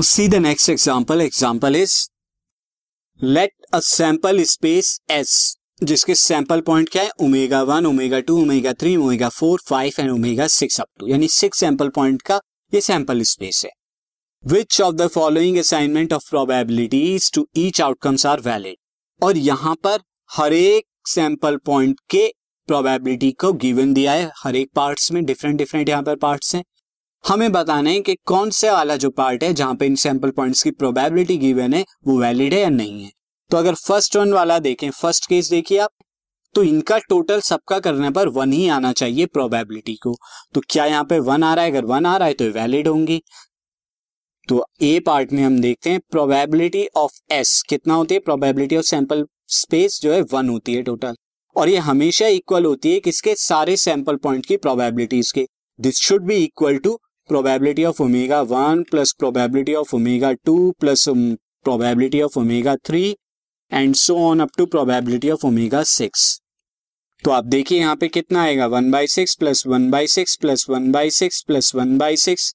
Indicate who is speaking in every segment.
Speaker 1: Now, see the next example. Example is, let a sample space S, जिसके sample point क्या है? Omega one omega two omega three omega four five and omega six up to यानी six sample point का ये sample space है। Which of the following assignment of probabilities to each outcomes are valid और यहाँ पर हर एक sample point के प्रोबेबिलिटी को गिवन दिया है। हर एक पार्ट्स में डिफरेंट डिफरेंट यहाँ पर पार्ट्स हैं। हमें बताना है कि कौन से वाला जो पार्ट है जहाँ पे इन सैंपल पॉइंट्स की प्रोबेबिलिटी गिवन है, वो वैलिड है या नहीं है। तो अगर फ़र्स्ट वन वाला देखें फ़र्स्ट केस देखिए आप तो इनका टोटल सबका करने पर वन ही आना चाहिए प्रोबेबिलिटी को। तो क्या यहाँ पे वन आ रहा है? अगर वन आ रहा है तो वैलिड होंगी। तो ए पार्ट में हम देखते हैं प्रोबेबिलिटी ऑफ़ एस कितना होती है? प्रोबेबिलिटी ऑफ़ सैंपल स्पेस जो है वन होती है टोटल और ये हमेशा इक्वल होती है किसके? सारे सैंपल पॉइंट की प्रोबेबिलिटीज के। This should be equal to probability of omega one plus probability of omega two plus probability of omega three and so on up to probability of omega six तो आप देखिए यहाँ पे कितना आएगा? One by six plus one by six plus one by six plus one by six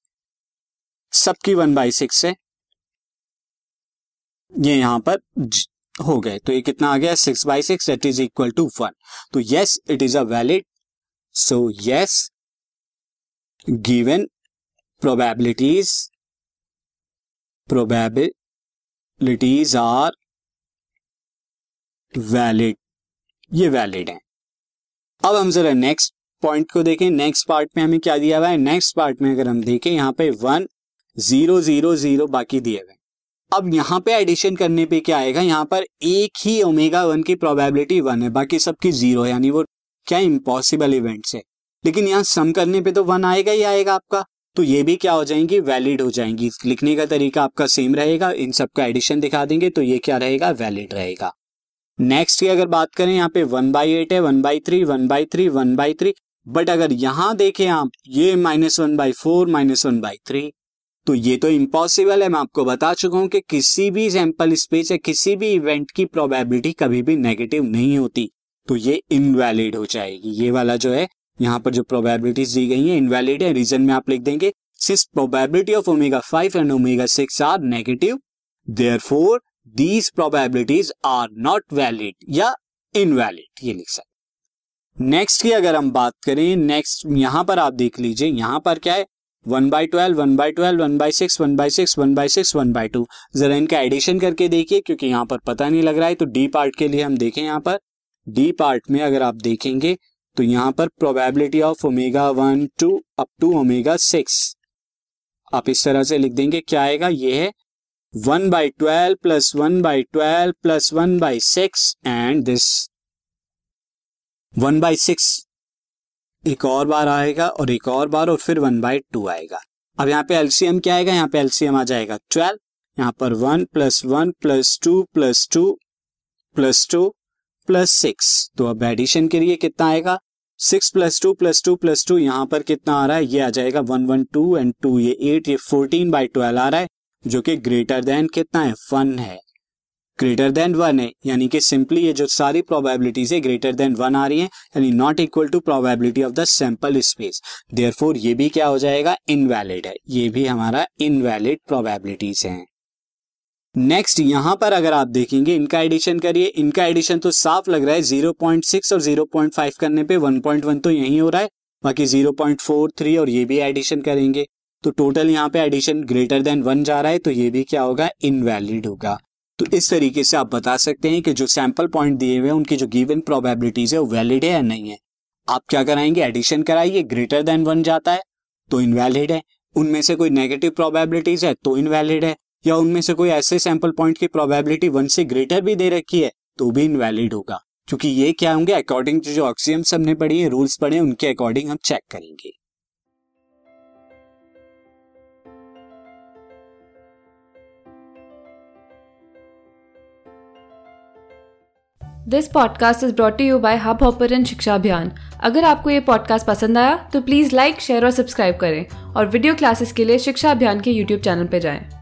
Speaker 1: सबकी one by six है। ये यहाँ पर हो गए। तो ये कितना आ गया? Six by six that is equal to one तो yes it is a valid so yes given probabilities probabilities are valid ये वैलिड है। अब हम जरा नेक्स्ट पॉइंट को देखें। नेक्स्ट पार्ट में हमें क्या दिया हुआ है? नेक्स्ट पार्ट में अगर हम देखें, यहाँ पे वन ज़ीरो ज़ीरो ज़ीरो बाकी दिए हुए अब यहाँ पे एडिशन करने पे क्या आएगा? यहाँ पर एक ही ओमेगा वन की प्रोबेबिलिटी वन है। बाकी सबकी ज़ीरो यानी वो क्या इम्पॉसिबल इवेंट्स है। लेकिन यहाँ सम करने पे तो वन आएगा ही आएगा आपका। तो ये भी क्या हो जाएँगी? वैलिड हो जाएँगी। लिखने का तरीका आपका सेम रहेगा, इन सबका एडिशन दिखा देंगे तो ये क्या रहेगा? वैलिड रहेगा। नेक्स्ट की अगर बात करें, यहाँ पे वन बाई एट है one by three one by three one by three but अगर यहाँ देखें आप, ये minus one by four minus one by three तो ये तो इम्पॉसिबल है। मैं आपको बता चुका हूँ कि किसी भी सैंपल स्पेस या किसी भी इवेंट की प्रोबेबिलिटी कभी भी नेगेटिव नहीं होती। तो ये इनवैलिड हो जाएगी। ये वाला जो है यहाँ पर जो प्रोबेबिलिटीज दी गई है इनवैलिड है रीजन में आप लिख देंगे since probability of omega five and omega six are negative therefore these probabilities are not valid या इनवैलिड ये लिख सकते नेक्स्ट की अगर हम बात करें नेक्स्ट यहाँ पर आप देख लीजिए, यहाँ पर क्या है? One by twelve one by twelve one by six one by six one by six one by two जरा इनका एडिशन करके देखिए, क्योंकि यहाँ पर पता नहीं लग रहा है तो डी पार्ट के लिए हम देखें यहाँ पर। डी पार्ट में अगर आप देखेंगे तो यहाँ पर probability of omega one two up to omega six आप इस तरह से लिख देंगे, क्या आएगा? ये है one by twelve plus one by twelve plus one by six and this one by six एक और बार आएगा और एक और बार और फिर वन बाई टू आएगा। अब यहाँ पे एलसीएम क्या आएगा? यहाँ पे एलसीएम आ जाएगा ट्वेल्व यहाँ पर one plus one plus two plus two plus two plus six तो अब एडिशन के लिए कितना आएगा? Six plus two plus two plus two यहाँ पर कितना आ रहा है? ये आ जाएगा one one two and two, ये एट, ये फोर्टीन बाई ट्वेल्व आ रहा है, जो कि ग्रेटर देन कितना है? वन है। ग्रेटर देन वन है, यानी कि सिंपली ये जो सारी प्रोबेबिलिटीज है, ग्रेटर देन वन आ रही है, यानी not equal to probability of the sample space therefore ये भी क्या हो जाएगा? इनवैलिड है। ये भी हमारा इनवैलिड प्रोबेबिलिटीज हैं। नेक्स्ट यहाँ पर अगर आप देखेंगे, इनका एडिशन करिए। इनका एडिशन तो साफ़ लग रहा है 0.6 और 0.5 करने पे 1.1 तो यही हो रहा है। बाकी 0.43 और ये भी एडिशन करेंगे। तो टोटल यहाँ पे एडिशन ग्रेटर देन वन जा रहा है तो ये भी क्या होगा? इनवैलिड होगा। तो इस तरीके से आप बता सकते हैं कि जो सैंपल पॉइंट दिए हुए हैं, उनकी जो गिवन प्रोबेबिलिटीज है, वो वैलिड है या नहीं है। आप क्या कराएँगे? एडिशन कराइए ग्रेटर देन वन जाता है तो इनवैलिड है। उनमें से कोई नेगेटिव प्रोबेबिलिटीज है तो इनवैलिड है। या उनमें से कोई ऐसे सैंपल पॉइंट की प्रोबेबिलिटी वन से ग्रेटर भी दे रखी है तो भी इनवैलिड होगा। क्योंकि ये क्या होंगे? अकॉर्डिंग टू जो ऑक्सीएम्स हमने पढ़ी है रूल्स पढ़े, उनके अकॉर्डिंग हम चेक करेंगे।
Speaker 2: This podcast is brought you by Hubhopper Shiksha Abhiyan अगर आपको ये पॉडकास्ट पसंद आया तो प्लीज़ लाइक शेयर और सब्सक्राइब करें। और वीडियो क्लासेस के लिए शिक्षा अभियान के यूट्यूब चैनल पर जाएँ।